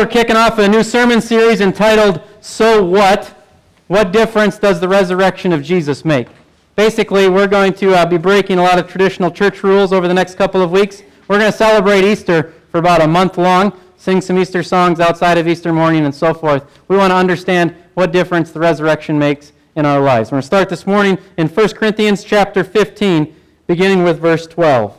we're kicking off a new sermon series entitled So What? What difference does the resurrection of Jesus make? Basically, we're going to uh, be breaking a lot of traditional church rules over the next couple of weeks. We're going to celebrate Easter for about a month long, sing some Easter songs outside of Easter morning, and so forth. We want to understand what difference the resurrection makes in our lives. We're going to start this morning in 1 Corinthians chapter 15, beginning with verse 12.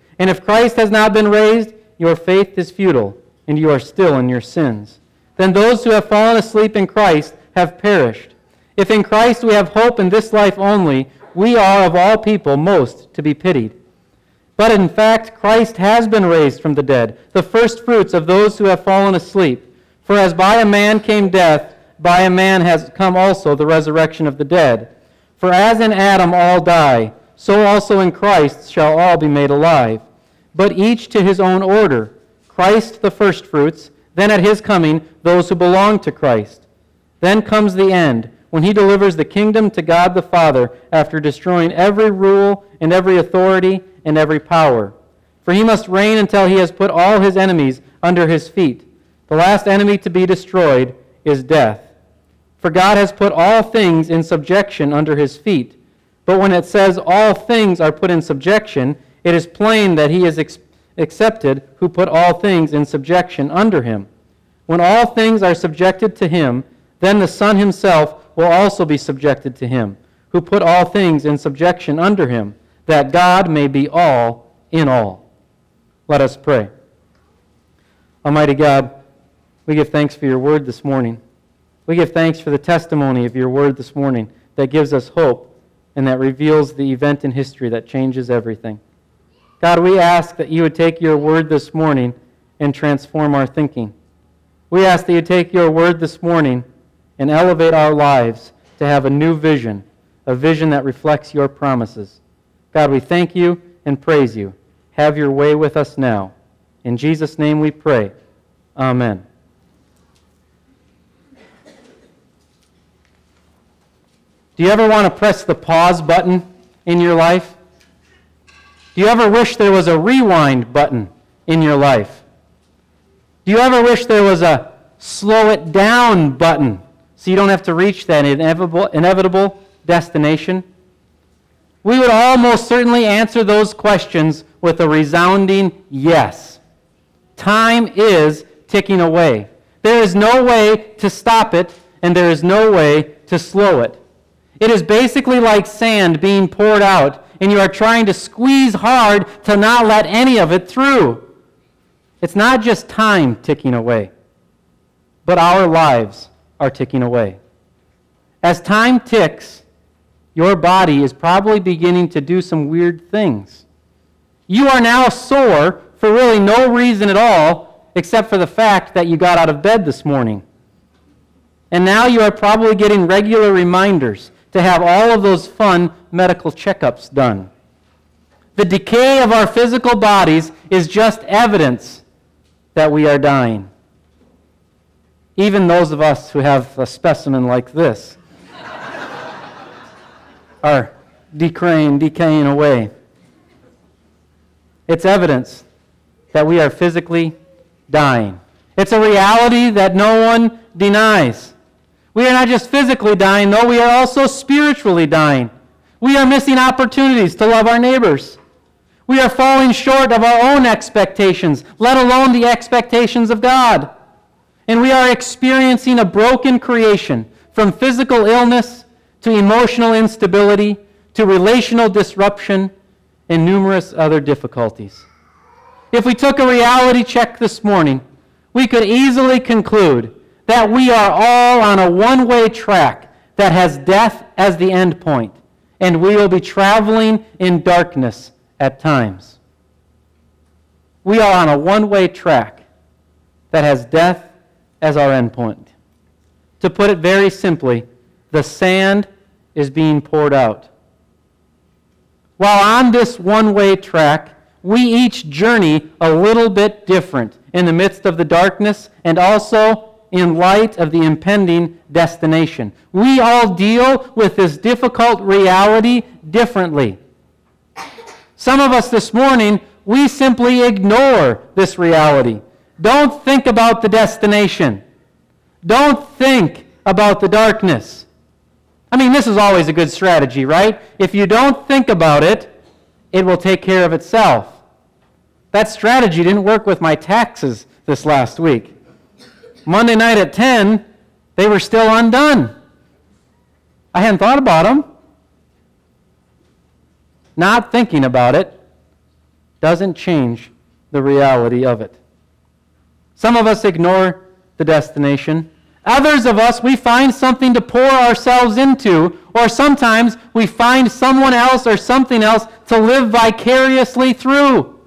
And if Christ has not been raised, your faith is futile, and you are still in your sins. Then those who have fallen asleep in Christ have perished. If in Christ we have hope in this life only, we are of all people most to be pitied. But in fact, Christ has been raised from the dead, the firstfruits of those who have fallen asleep. For as by a man came death, by a man has come also the resurrection of the dead. For as in Adam all die, so also in Christ shall all be made alive but each to his own order. Christ the firstfruits, then at his coming, those who belong to Christ. Then comes the end, when he delivers the kingdom to God the Father after destroying every rule and every authority and every power. For he must reign until he has put all his enemies under his feet. The last enemy to be destroyed is death. For God has put all things in subjection under his feet. But when it says all things are put in subjection, it is plain that he is ex- accepted who put all things in subjection under him. When all things are subjected to him, then the Son himself will also be subjected to him, who put all things in subjection under him, that God may be all in all. Let us pray. Almighty God, we give thanks for your word this morning. We give thanks for the testimony of your word this morning that gives us hope and that reveals the event in history that changes everything. God, we ask that you would take your word this morning and transform our thinking. We ask that you take your word this morning and elevate our lives to have a new vision, a vision that reflects your promises. God, we thank you and praise you. Have your way with us now. In Jesus' name we pray. Amen. Do you ever want to press the pause button in your life? Do you ever wish there was a rewind button in your life? Do you ever wish there was a slow it down button so you don't have to reach that inevitable, inevitable destination? We would almost certainly answer those questions with a resounding yes. Time is ticking away. There is no way to stop it, and there is no way to slow it. It is basically like sand being poured out and you are trying to squeeze hard to not let any of it through. It's not just time ticking away, but our lives are ticking away. As time ticks, your body is probably beginning to do some weird things. You are now sore for really no reason at all, except for the fact that you got out of bed this morning. And now you are probably getting regular reminders to have all of those fun medical checkups done. The decay of our physical bodies is just evidence that we are dying. Even those of us who have a specimen like this are decaying, decaying away. It's evidence that we are physically dying. It's a reality that no one denies. We are not just physically dying, though, we are also spiritually dying. We are missing opportunities to love our neighbors. We are falling short of our own expectations, let alone the expectations of God. And we are experiencing a broken creation from physical illness to emotional instability to relational disruption and numerous other difficulties. If we took a reality check this morning, we could easily conclude that we are all on a one way track that has death as the end point, and we will be traveling in darkness at times. We are on a one way track that has death as our end point. To put it very simply, the sand is being poured out. While on this one way track, we each journey a little bit different in the midst of the darkness and also in light of the impending destination. We all deal with this difficult reality differently. Some of us this morning, we simply ignore this reality. Don't think about the destination. Don't think about the darkness. I mean, this is always a good strategy, right? If you don't think about it, it will take care of itself. That strategy didn't work with my taxes this last week. Monday night at 10, they were still undone. I hadn't thought about them. Not thinking about it doesn't change the reality of it. Some of us ignore the destination. Others of us, we find something to pour ourselves into, or sometimes we find someone else or something else to live vicariously through.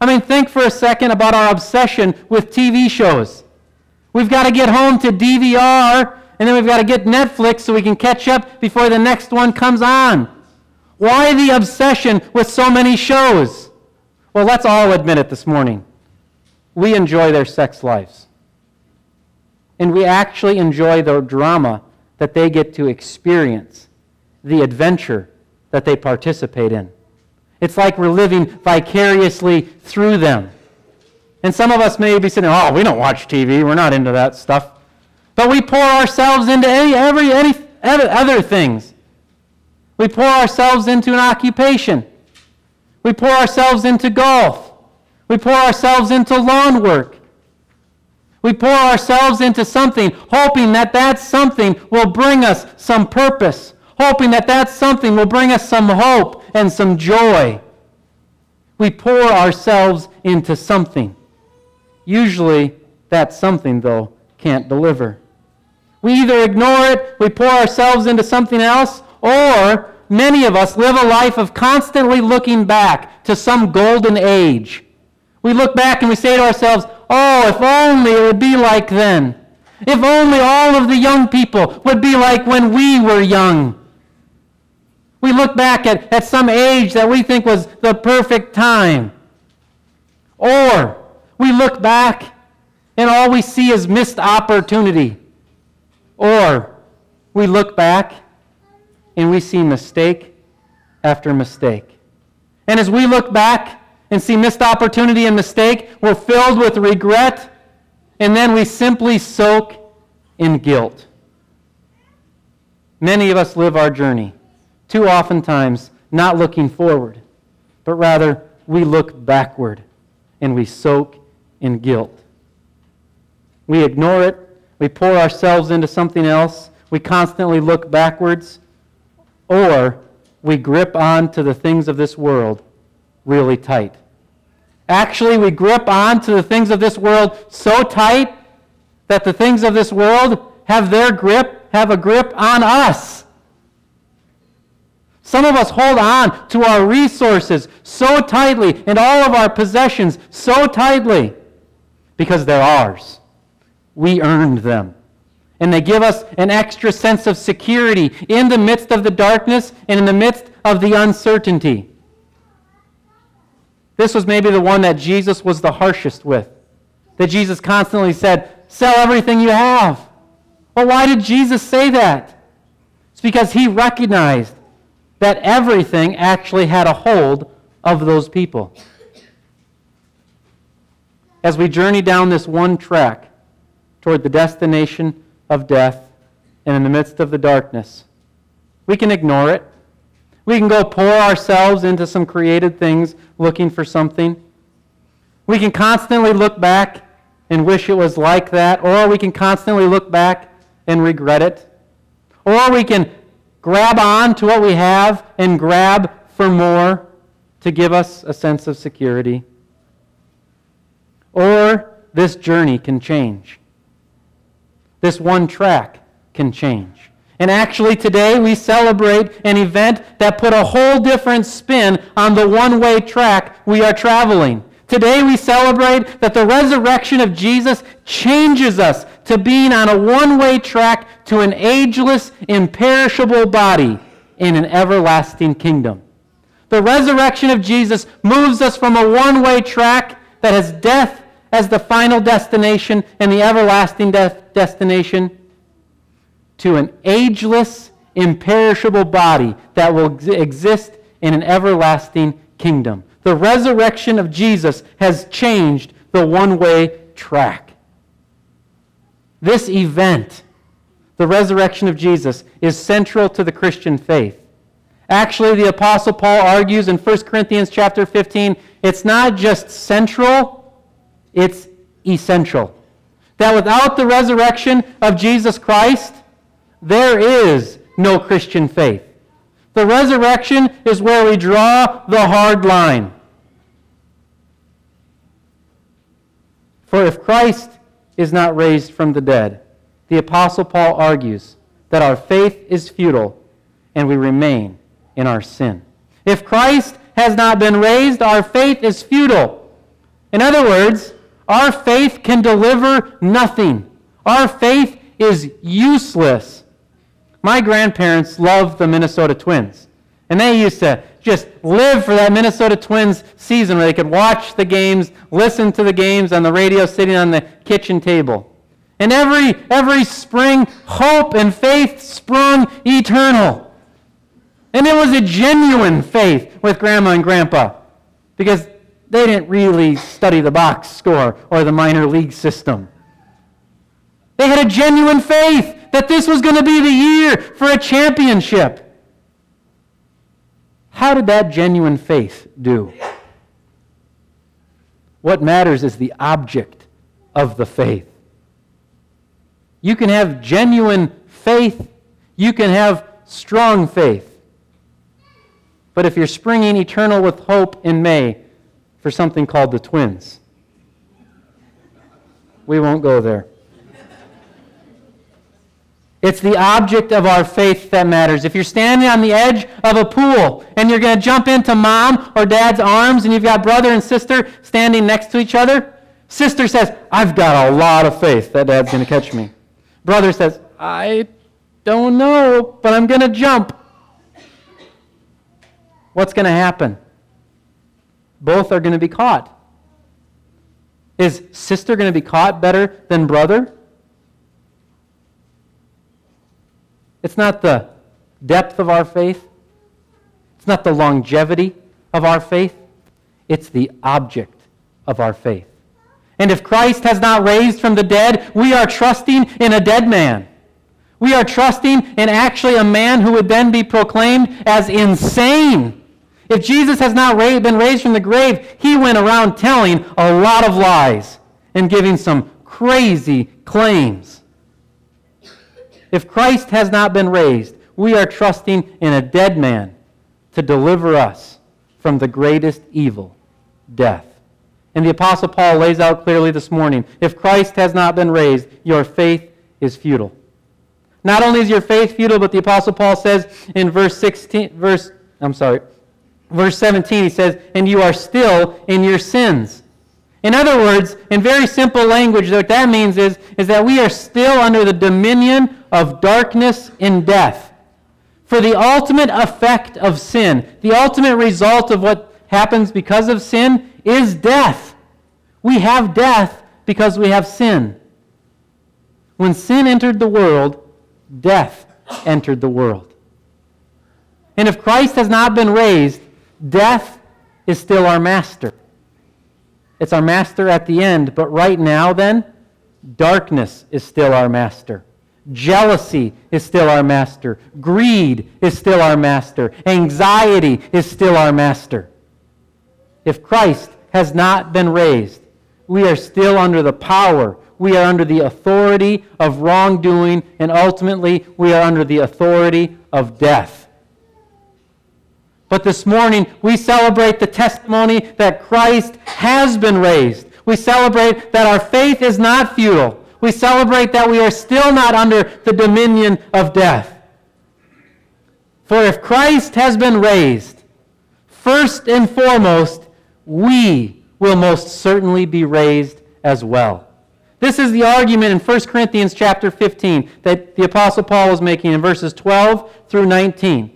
I mean, think for a second about our obsession with TV shows. We've got to get home to DVR, and then we've got to get Netflix so we can catch up before the next one comes on. Why the obsession with so many shows? Well, let's all admit it this morning. We enjoy their sex lives. And we actually enjoy the drama that they get to experience, the adventure that they participate in. It's like we're living vicariously through them. And some of us may be saying, oh, we don't watch TV. We're not into that stuff. But we pour ourselves into any, every, any other things. We pour ourselves into an occupation. We pour ourselves into golf. We pour ourselves into lawn work. We pour ourselves into something, hoping that that something will bring us some purpose, hoping that that something will bring us some hope and some joy. We pour ourselves into something. Usually, that something, though, can't deliver. We either ignore it, we pour ourselves into something else, or many of us live a life of constantly looking back to some golden age. We look back and we say to ourselves, Oh, if only it would be like then. If only all of the young people would be like when we were young. We look back at, at some age that we think was the perfect time. Or we look back and all we see is missed opportunity. Or we look back and we see mistake after mistake. And as we look back, and see missed opportunity and mistake, we're filled with regret, and then we simply soak in guilt. Many of us live our journey, too oftentimes not looking forward, but rather we look backward and we soak in guilt. We ignore it, we pour ourselves into something else, we constantly look backwards, or we grip on to the things of this world really tight. Actually, we grip on to the things of this world so tight that the things of this world have their grip, have a grip on us. Some of us hold on to our resources so tightly and all of our possessions so tightly because they're ours. We earned them. And they give us an extra sense of security in the midst of the darkness and in the midst of the uncertainty. This was maybe the one that Jesus was the harshest with. That Jesus constantly said, Sell everything you have. Well, why did Jesus say that? It's because he recognized that everything actually had a hold of those people. As we journey down this one track toward the destination of death and in the midst of the darkness, we can ignore it. We can go pour ourselves into some created things looking for something. We can constantly look back and wish it was like that, or we can constantly look back and regret it. Or we can grab on to what we have and grab for more to give us a sense of security. Or this journey can change. This one track can change. And actually, today we celebrate an event that put a whole different spin on the one way track we are traveling. Today we celebrate that the resurrection of Jesus changes us to being on a one way track to an ageless, imperishable body in an everlasting kingdom. The resurrection of Jesus moves us from a one way track that has death as the final destination and the everlasting de- destination to an ageless, imperishable body that will ex- exist in an everlasting kingdom. The resurrection of Jesus has changed the one way track. This event, the resurrection of Jesus, is central to the Christian faith. Actually, the apostle Paul argues in 1 Corinthians chapter 15, it's not just central, it's essential. That without the resurrection of Jesus Christ, there is no Christian faith. The resurrection is where we draw the hard line. For if Christ is not raised from the dead, the Apostle Paul argues that our faith is futile and we remain in our sin. If Christ has not been raised, our faith is futile. In other words, our faith can deliver nothing. Our faith is useless. My grandparents loved the Minnesota Twins. And they used to just live for that Minnesota Twins season where they could watch the games, listen to the games on the radio sitting on the kitchen table. And every, every spring, hope and faith sprung eternal. And it was a genuine faith with Grandma and Grandpa because they didn't really study the box score or the minor league system. They had a genuine faith that this was going to be the year for a championship. How did that genuine faith do? What matters is the object of the faith. You can have genuine faith, you can have strong faith. But if you're springing eternal with hope in May for something called the twins, we won't go there. It's the object of our faith that matters. If you're standing on the edge of a pool and you're going to jump into mom or dad's arms and you've got brother and sister standing next to each other, sister says, I've got a lot of faith that dad's going to catch me. Brother says, I don't know, but I'm going to jump. What's going to happen? Both are going to be caught. Is sister going to be caught better than brother? It's not the depth of our faith. It's not the longevity of our faith. It's the object of our faith. And if Christ has not raised from the dead, we are trusting in a dead man. We are trusting in actually a man who would then be proclaimed as insane. If Jesus has not been raised from the grave, he went around telling a lot of lies and giving some crazy claims. If Christ has not been raised, we are trusting in a dead man to deliver us from the greatest evil, death. And the Apostle Paul lays out clearly this morning if Christ has not been raised, your faith is futile. Not only is your faith futile, but the Apostle Paul says in verse 16, verse, I'm sorry, verse 17, he says, and you are still in your sins. In other words, in very simple language, what that means is, is that we are still under the dominion of darkness and death. For the ultimate effect of sin, the ultimate result of what happens because of sin, is death. We have death because we have sin. When sin entered the world, death entered the world. And if Christ has not been raised, death is still our master. It's our master at the end, but right now, then, darkness is still our master. Jealousy is still our master. Greed is still our master. Anxiety is still our master. If Christ has not been raised, we are still under the power, we are under the authority of wrongdoing, and ultimately we are under the authority of death. But this morning, we celebrate the testimony that Christ has been raised. We celebrate that our faith is not futile we celebrate that we are still not under the dominion of death. For if Christ has been raised, first and foremost, we will most certainly be raised as well. This is the argument in 1 Corinthians chapter 15 that the Apostle Paul was making in verses 12 through 19.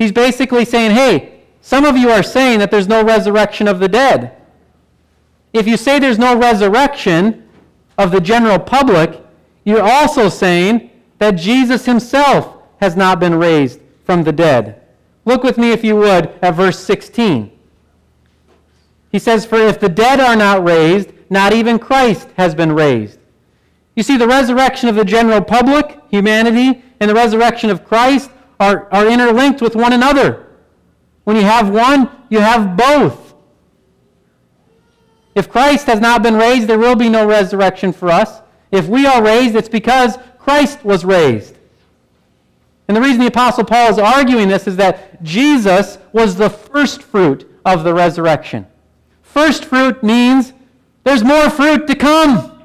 He's basically saying, hey, some of you are saying that there's no resurrection of the dead. If you say there's no resurrection of the general public, you're also saying that Jesus himself has not been raised from the dead. Look with me, if you would, at verse 16. He says, For if the dead are not raised, not even Christ has been raised. You see, the resurrection of the general public, humanity, and the resurrection of Christ are, are interlinked with one another. When you have one, you have both. If Christ has not been raised, there will be no resurrection for us. If we are raised, it's because Christ was raised. And the reason the Apostle Paul is arguing this is that Jesus was the first fruit of the resurrection. First fruit means there's more fruit to come.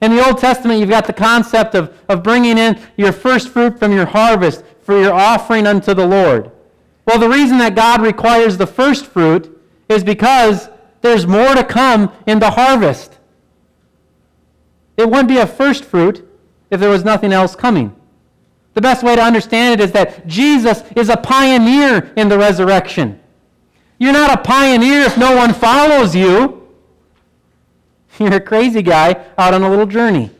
In the Old Testament, you've got the concept of, of bringing in your first fruit from your harvest for your offering unto the Lord. Well, the reason that God requires the first fruit is because there's more to come in the harvest. It wouldn't be a first fruit if there was nothing else coming. The best way to understand it is that Jesus is a pioneer in the resurrection. You're not a pioneer if no one follows you. You're a crazy guy out on a little journey.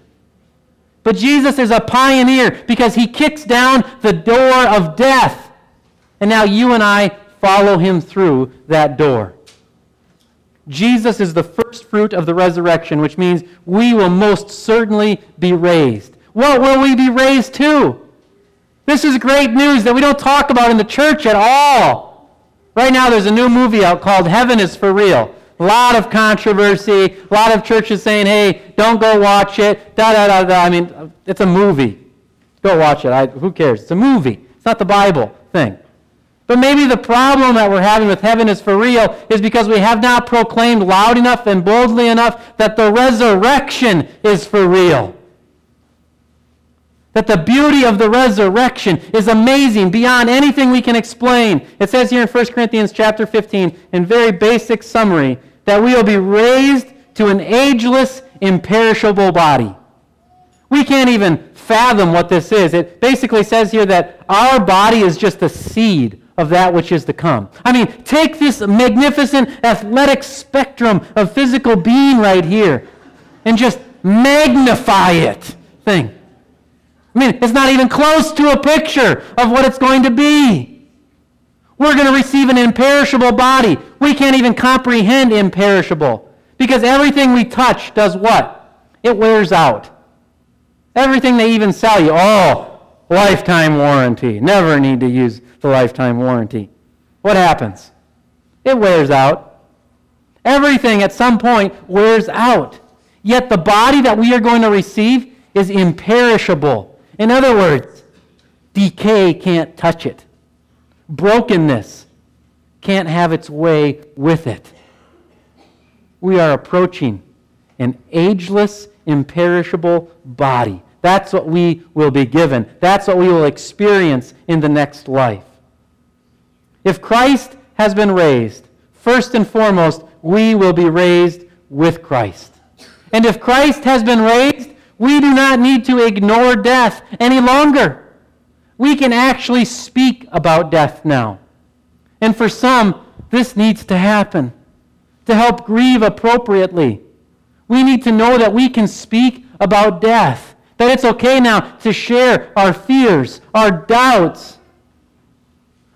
But Jesus is a pioneer because he kicks down the door of death. And now you and I follow him through that door. Jesus is the first fruit of the resurrection, which means we will most certainly be raised. What will we be raised to? This is great news that we don't talk about in the church at all. Right now, there's a new movie out called Heaven is for Real. A lot of controversy, a lot of churches saying, hey, don't go watch it, da da da da. I mean, it's a movie. Go watch it. I, who cares? It's a movie. It's not the Bible thing. But maybe the problem that we're having with heaven is for real is because we have not proclaimed loud enough and boldly enough that the resurrection is for real that the beauty of the resurrection is amazing beyond anything we can explain. It says here in 1 Corinthians chapter 15, in very basic summary, that we will be raised to an ageless, imperishable body. We can't even fathom what this is. It basically says here that our body is just a seed of that which is to come. I mean, take this magnificent athletic spectrum of physical being right here and just magnify it. Thing. I mean, it's not even close to a picture of what it's going to be. We're going to receive an imperishable body. We can't even comprehend imperishable because everything we touch does what? It wears out. Everything they even sell you, oh, lifetime warranty. Never need to use the lifetime warranty. What happens? It wears out. Everything at some point wears out. Yet the body that we are going to receive is imperishable. In other words, decay can't touch it. Brokenness can't have its way with it. We are approaching an ageless, imperishable body. That's what we will be given. That's what we will experience in the next life. If Christ has been raised, first and foremost, we will be raised with Christ. And if Christ has been raised, we do not need to ignore death any longer. We can actually speak about death now. And for some, this needs to happen to help grieve appropriately. We need to know that we can speak about death, that it's okay now to share our fears, our doubts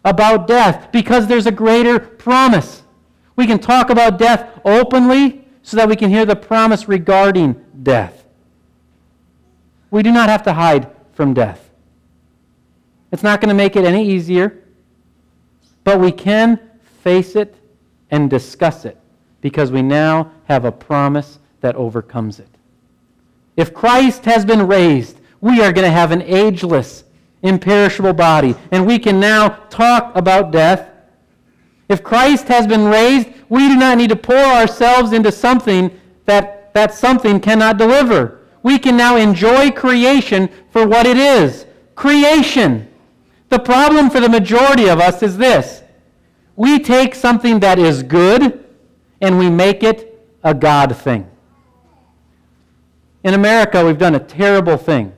about death, because there's a greater promise. We can talk about death openly so that we can hear the promise regarding death. We do not have to hide from death. It's not going to make it any easier, but we can face it and discuss it because we now have a promise that overcomes it. If Christ has been raised, we are going to have an ageless, imperishable body, and we can now talk about death. If Christ has been raised, we do not need to pour ourselves into something that that something cannot deliver we can now enjoy creation for what it is creation. The problem for the majority of us is this we take something that is good and we make it a God thing. In America, we've done a terrible thing.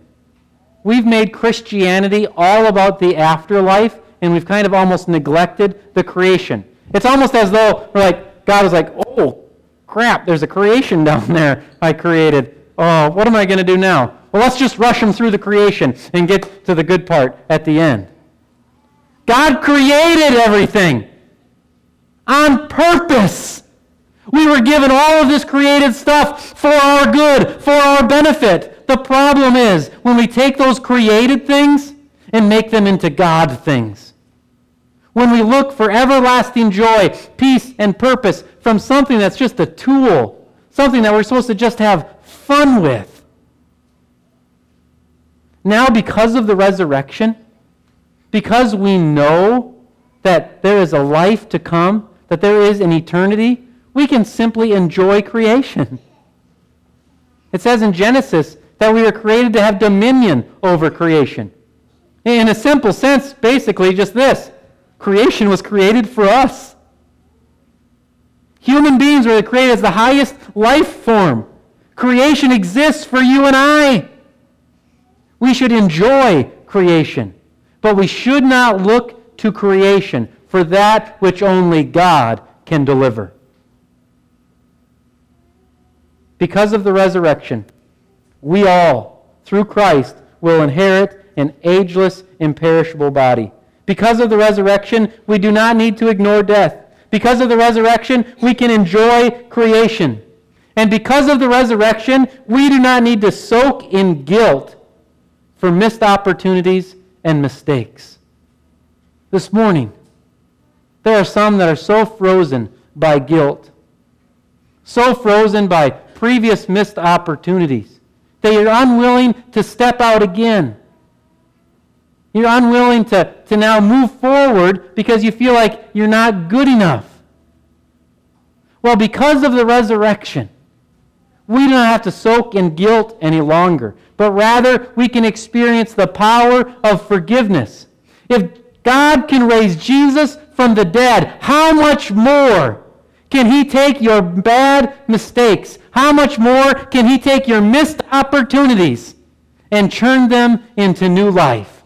We've made Christianity all about the afterlife, and we've kind of almost neglected the creation. It's almost as though we're like, God was like, oh, crap, there's a creation down there I created. Oh, what am I going to do now? Well, let's just rush them through the creation and get to the good part at the end. God created everything on purpose. We were given all of this created stuff for our good, for our benefit. The problem is when we take those created things and make them into God things. When we look for everlasting joy, peace, and purpose from something that's just a tool, something that we're supposed to just have fun with. Now, because of the resurrection, because we know that there is a life to come, that there is an eternity, we can simply enjoy creation. It says in Genesis that we were created to have dominion over creation. In a simple sense, basically just this creation was created for us. Human beings were created as the highest life form. Creation exists for you and I. We should enjoy creation, but we should not look to creation for that which only God can deliver. Because of the resurrection, we all, through Christ, will inherit an ageless, imperishable body. Because of the resurrection, we do not need to ignore death. Because of the resurrection, we can enjoy creation. And because of the resurrection, we do not need to soak in guilt for missed opportunities and mistakes. This morning, there are some that are so frozen by guilt, so frozen by previous missed opportunities, that you're unwilling to step out again. You're unwilling to, to now move forward because you feel like you're not good enough. Well, because of the resurrection, we don't have to soak in guilt any longer, but rather we can experience the power of forgiveness. If God can raise Jesus from the dead, how much more can He take your bad mistakes? How much more can He take your missed opportunities and turn them into new life?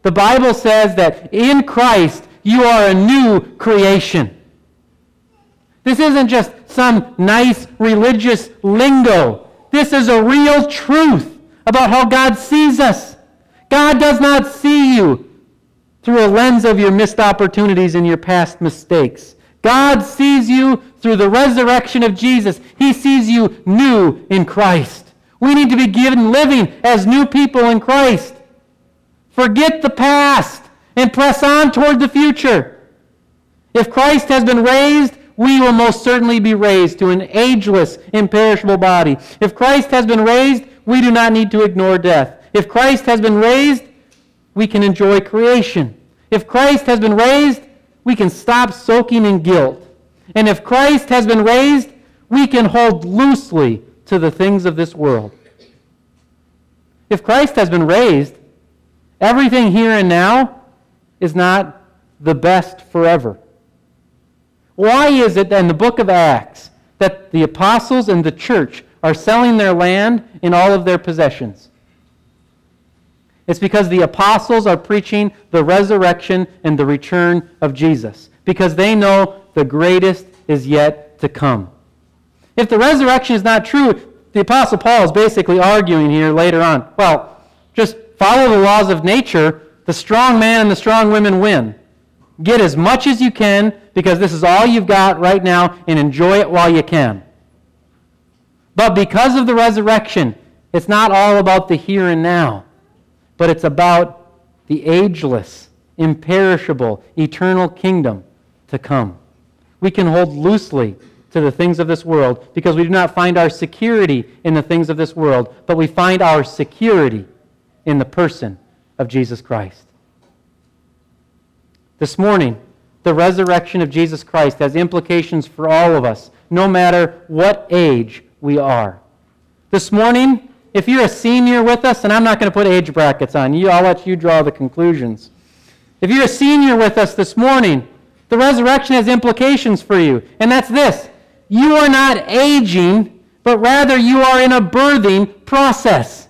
The Bible says that in Christ you are a new creation. This isn't just some nice religious lingo. This is a real truth about how God sees us. God does not see you through a lens of your missed opportunities and your past mistakes. God sees you through the resurrection of Jesus. He sees you new in Christ. We need to be given living as new people in Christ. Forget the past and press on toward the future. If Christ has been raised, we will most certainly be raised to an ageless, imperishable body. If Christ has been raised, we do not need to ignore death. If Christ has been raised, we can enjoy creation. If Christ has been raised, we can stop soaking in guilt. And if Christ has been raised, we can hold loosely to the things of this world. If Christ has been raised, everything here and now is not the best forever. Why is it that in the book of Acts that the apostles and the church are selling their land and all of their possessions? It's because the apostles are preaching the resurrection and the return of Jesus. Because they know the greatest is yet to come. If the resurrection is not true, the apostle Paul is basically arguing here later on. Well, just follow the laws of nature. The strong man and the strong women win. Get as much as you can because this is all you've got right now and enjoy it while you can. But because of the resurrection, it's not all about the here and now but it's about the ageless, imperishable, eternal kingdom to come. We can hold loosely to the things of this world because we do not find our security in the things of this world, but we find our security in the person of Jesus Christ. This morning, the resurrection of Jesus Christ has implications for all of us, no matter what age we are. This morning, if you're a senior with us, and I'm not going to put age brackets on you, I'll let you draw the conclusions. If you're a senior with us this morning, The resurrection has implications for you, and that's this you are not aging, but rather you are in a birthing process.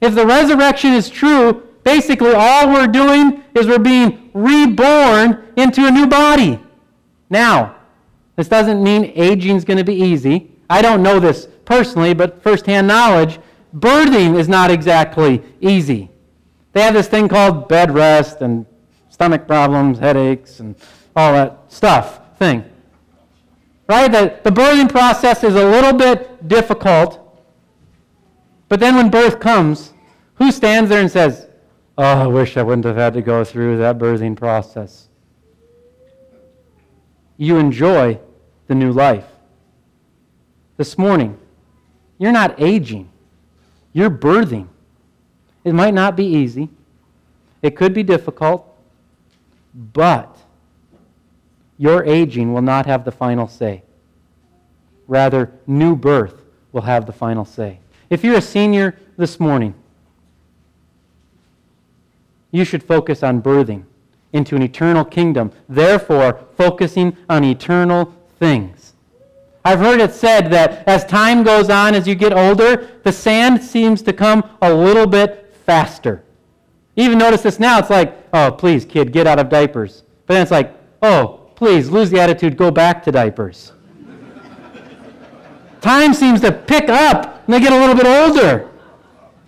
If the resurrection is true, basically all we're doing is we're being reborn into a new body. Now, this doesn't mean aging is going to be easy. I don't know this personally, but firsthand knowledge, birthing is not exactly easy. They have this thing called bed rest and stomach problems, headaches, and all that stuff thing. Right? The, the birthing process is a little bit difficult. But then when birth comes, who stands there and says, Oh, I wish I wouldn't have had to go through that birthing process? You enjoy the new life. This morning, you're not aging, you're birthing. It might not be easy, it could be difficult, but your aging will not have the final say. Rather, new birth will have the final say. If you're a senior this morning, you should focus on birthing into an eternal kingdom, therefore, focusing on eternal things. I've heard it said that as time goes on, as you get older, the sand seems to come a little bit faster. Even notice this now, it's like, oh, please, kid, get out of diapers. But then it's like, oh, please lose the attitude, go back to diapers. Time seems to pick up and they get a little bit older.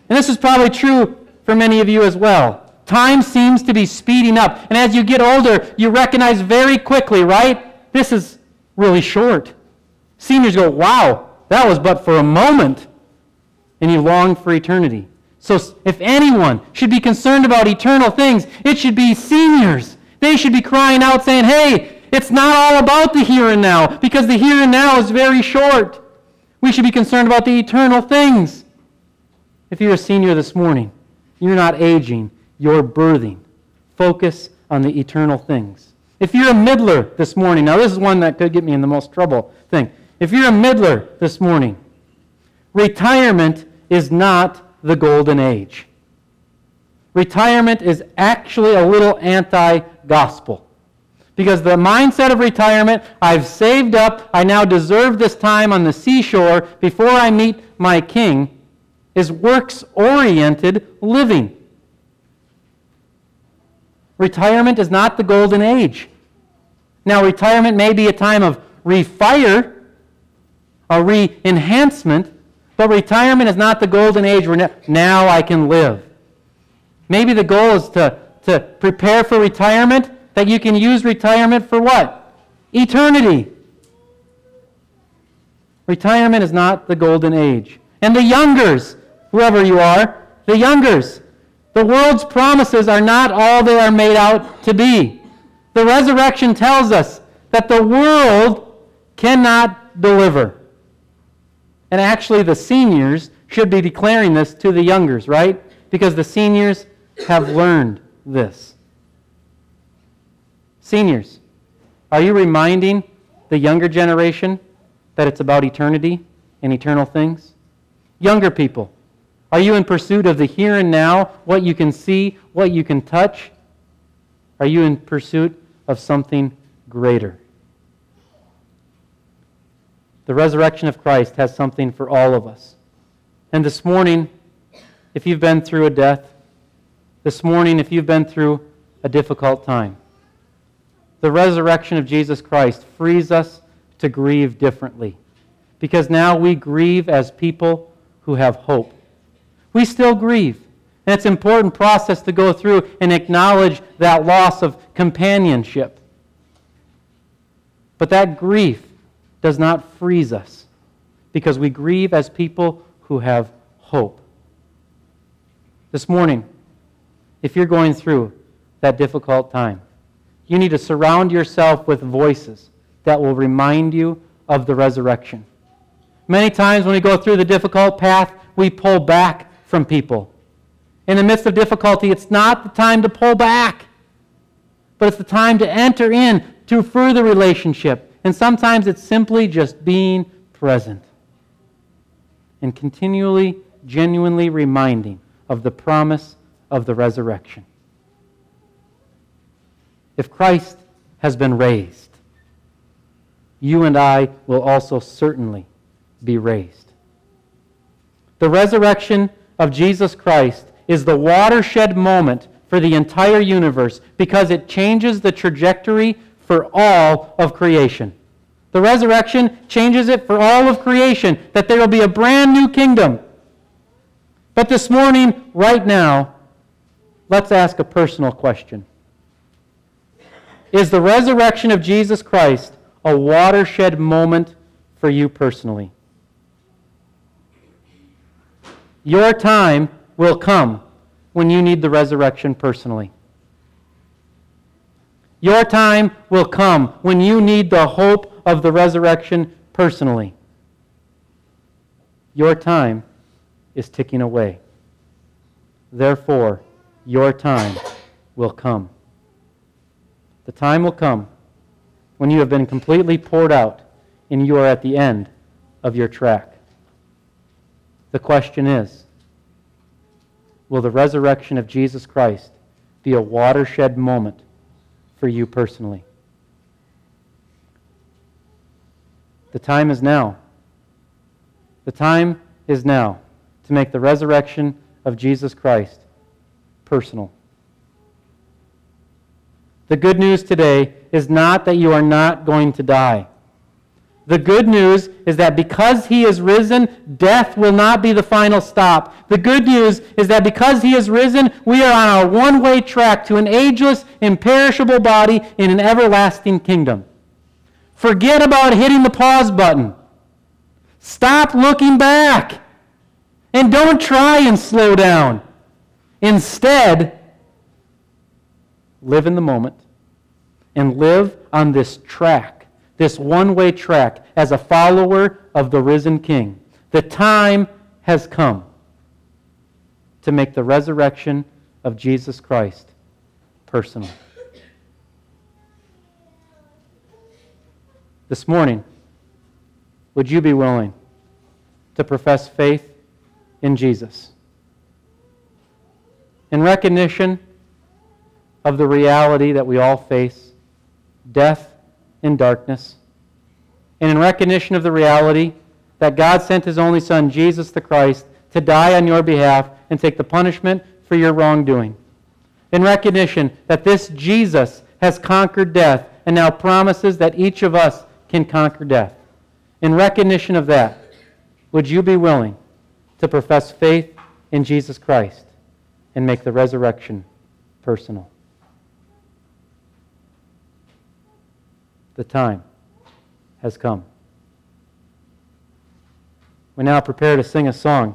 And this is probably true for many of you as well. Time seems to be speeding up. And as you get older, you recognize very quickly, right? This is really short. Seniors go, wow, that was but for a moment. And you long for eternity. So if anyone should be concerned about eternal things, it should be seniors. They should be crying out saying, hey, it's not all about the here and now, because the here and now is very short. We should be concerned about the eternal things. If you're a senior this morning, you're not aging, you're birthing. Focus on the eternal things. If you're a middler this morning, now this is one that could get me in the most trouble thing. If you're a middler this morning, retirement is not the golden age. Retirement is actually a little anti gospel. Because the mindset of retirement, I've saved up, I now deserve this time on the seashore before I meet my king, is works oriented living. Retirement is not the golden age. Now, retirement may be a time of refire, a re enhancement, but retirement is not the golden age where now I can live. Maybe the goal is to, to prepare for retirement that you can use retirement for what? Eternity. Retirement is not the golden age. And the youngers, whoever you are, the youngers, the world's promises are not all they are made out to be. The resurrection tells us that the world cannot deliver. And actually, the seniors should be declaring this to the youngers, right? Because the seniors have learned this. Seniors, are you reminding the younger generation that it's about eternity and eternal things? Younger people, are you in pursuit of the here and now, what you can see, what you can touch? Are you in pursuit of something greater? The resurrection of Christ has something for all of us. And this morning, if you've been through a death, this morning, if you've been through a difficult time, the resurrection of Jesus Christ frees us to grieve differently. Because now we grieve as people who have hope. We still grieve. And it's an important process to go through and acknowledge that loss of companionship. But that grief does not freeze us because we grieve as people who have hope. This morning, if you're going through that difficult time, you need to surround yourself with voices that will remind you of the resurrection. Many times when we go through the difficult path, we pull back from people. In the midst of difficulty, it's not the time to pull back, but it's the time to enter in to further relationship. And sometimes it's simply just being present and continually, genuinely reminding of the promise of the resurrection. if Christ has been raised, you and I will also certainly be raised. The resurrection of Jesus Christ is the watershed moment for the entire universe because it changes the trajectory for all of creation. The resurrection changes it for all of creation, that there will be a brand new kingdom. But this morning, right now, let's ask a personal question. Is the resurrection of Jesus Christ a watershed moment for you personally? Your time will come when you need the resurrection personally. Your time will come when you need the hope of the resurrection personally. Your time is ticking away. Therefore, your time will come. The time will come when you have been completely poured out and you are at the end of your track. The question is Will the resurrection of Jesus Christ be a watershed moment for you personally? The time is now. The time is now to make the resurrection of Jesus Christ personal. The good news today is not that you are not going to die. The good news is that because he is risen, death will not be the final stop. The good news is that because he is risen, we are on a one way track to an ageless, imperishable body in an everlasting kingdom. Forget about hitting the pause button. Stop looking back. And don't try and slow down. Instead, live in the moment and live on this track this one way track as a follower of the risen King. The time has come to make the resurrection of Jesus Christ personal. This morning, would you be willing to profess faith in Jesus? In recognition of the reality that we all face death in darkness. And in recognition of the reality that God sent his only Son, Jesus the Christ, to die on your behalf and take the punishment for your wrongdoing. In recognition that this Jesus has conquered death and now promises that each of us can conquer death. In recognition of that, would you be willing to profess faith in Jesus Christ and make the resurrection personal? The time has come. We now prepare to sing a song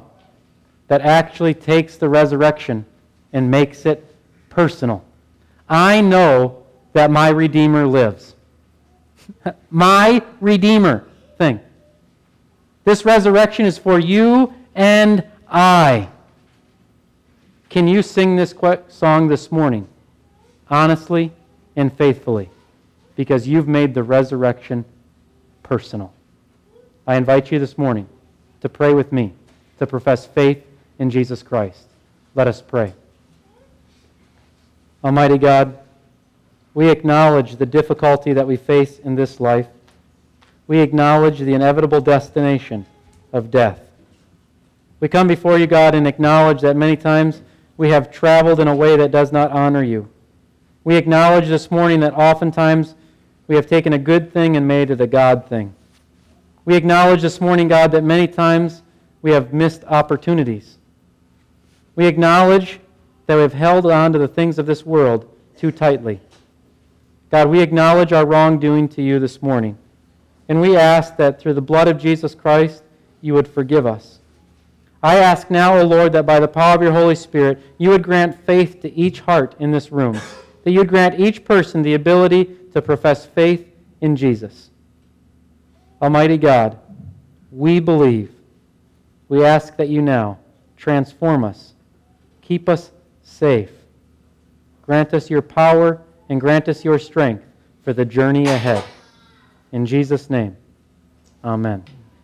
that actually takes the resurrection and makes it personal. I know that my Redeemer lives. my Redeemer thing. This resurrection is for you and I. Can you sing this song this morning, honestly and faithfully? Because you've made the resurrection personal. I invite you this morning to pray with me, to profess faith in Jesus Christ. Let us pray. Almighty God, we acknowledge the difficulty that we face in this life. We acknowledge the inevitable destination of death. We come before you, God, and acknowledge that many times we have traveled in a way that does not honor you. We acknowledge this morning that oftentimes we have taken a good thing and made it a God thing. We acknowledge this morning, God, that many times we have missed opportunities. We acknowledge that we have held on to the things of this world too tightly. God, we acknowledge our wrongdoing to you this morning. And we ask that through the blood of Jesus Christ, you would forgive us. I ask now, O Lord, that by the power of your Holy Spirit, you would grant faith to each heart in this room, that you would grant each person the ability to profess faith in Jesus. Almighty God, we believe. We ask that you now transform us, keep us safe, grant us your power, and grant us your strength for the journey ahead. In Jesus' name, amen.